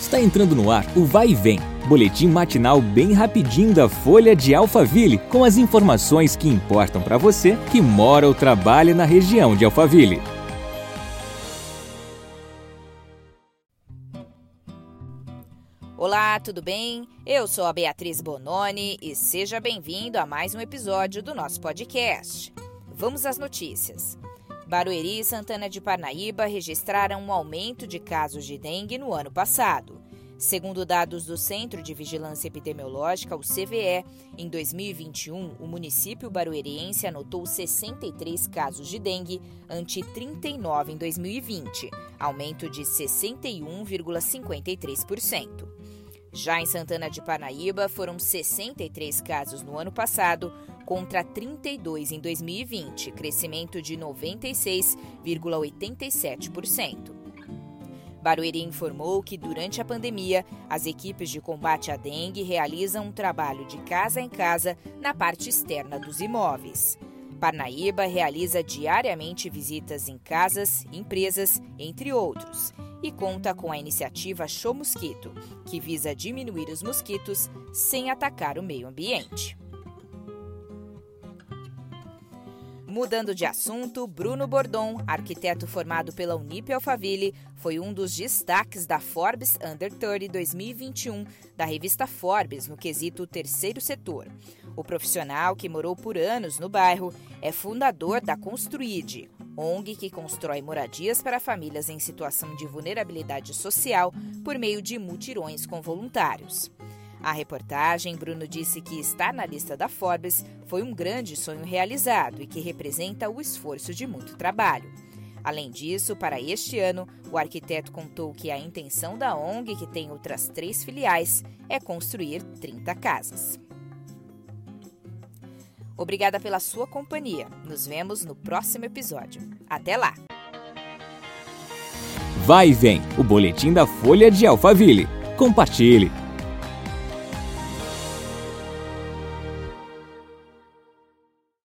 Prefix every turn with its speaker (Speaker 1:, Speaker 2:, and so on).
Speaker 1: Está entrando no ar o Vai e Vem, boletim matinal bem rapidinho da Folha de Alphaville, com as informações que importam para você que mora ou trabalha na região de Alphaville.
Speaker 2: Olá, tudo bem? Eu sou a Beatriz Bononi e seja bem-vindo a mais um episódio do nosso podcast. Vamos às notícias. Barueri e Santana de Parnaíba registraram um aumento de casos de dengue no ano passado. Segundo dados do Centro de Vigilância Epidemiológica, o CVE, em 2021, o município barueriense anotou 63 casos de dengue, ante 39 em 2020, aumento de 61,53%. Já em Santana de Parnaíba, foram 63 casos no ano passado, contra 32 em 2020, crescimento de 96,87%. Barueri informou que, durante a pandemia, as equipes de combate à dengue realizam um trabalho de casa em casa na parte externa dos imóveis. Parnaíba realiza diariamente visitas em casas, empresas, entre outros, e conta com a iniciativa Show Mosquito, que visa diminuir os mosquitos sem atacar o meio ambiente. Mudando de assunto, Bruno Bordon, arquiteto formado pela Unip Alphaville, foi um dos destaques da Forbes Under 30 2021, da revista Forbes, no quesito terceiro setor. O profissional, que morou por anos no bairro, é fundador da Construide, ONG que constrói moradias para famílias em situação de vulnerabilidade social por meio de mutirões com voluntários. A reportagem, Bruno disse que estar na lista da Forbes foi um grande sonho realizado e que representa o esforço de muito trabalho. Além disso, para este ano, o arquiteto contou que a intenção da ONG, que tem outras três filiais, é construir 30 casas. Obrigada pela sua companhia. Nos vemos no próximo episódio. Até lá!
Speaker 1: Vai e vem o boletim da Folha de Alphaville. Compartilhe!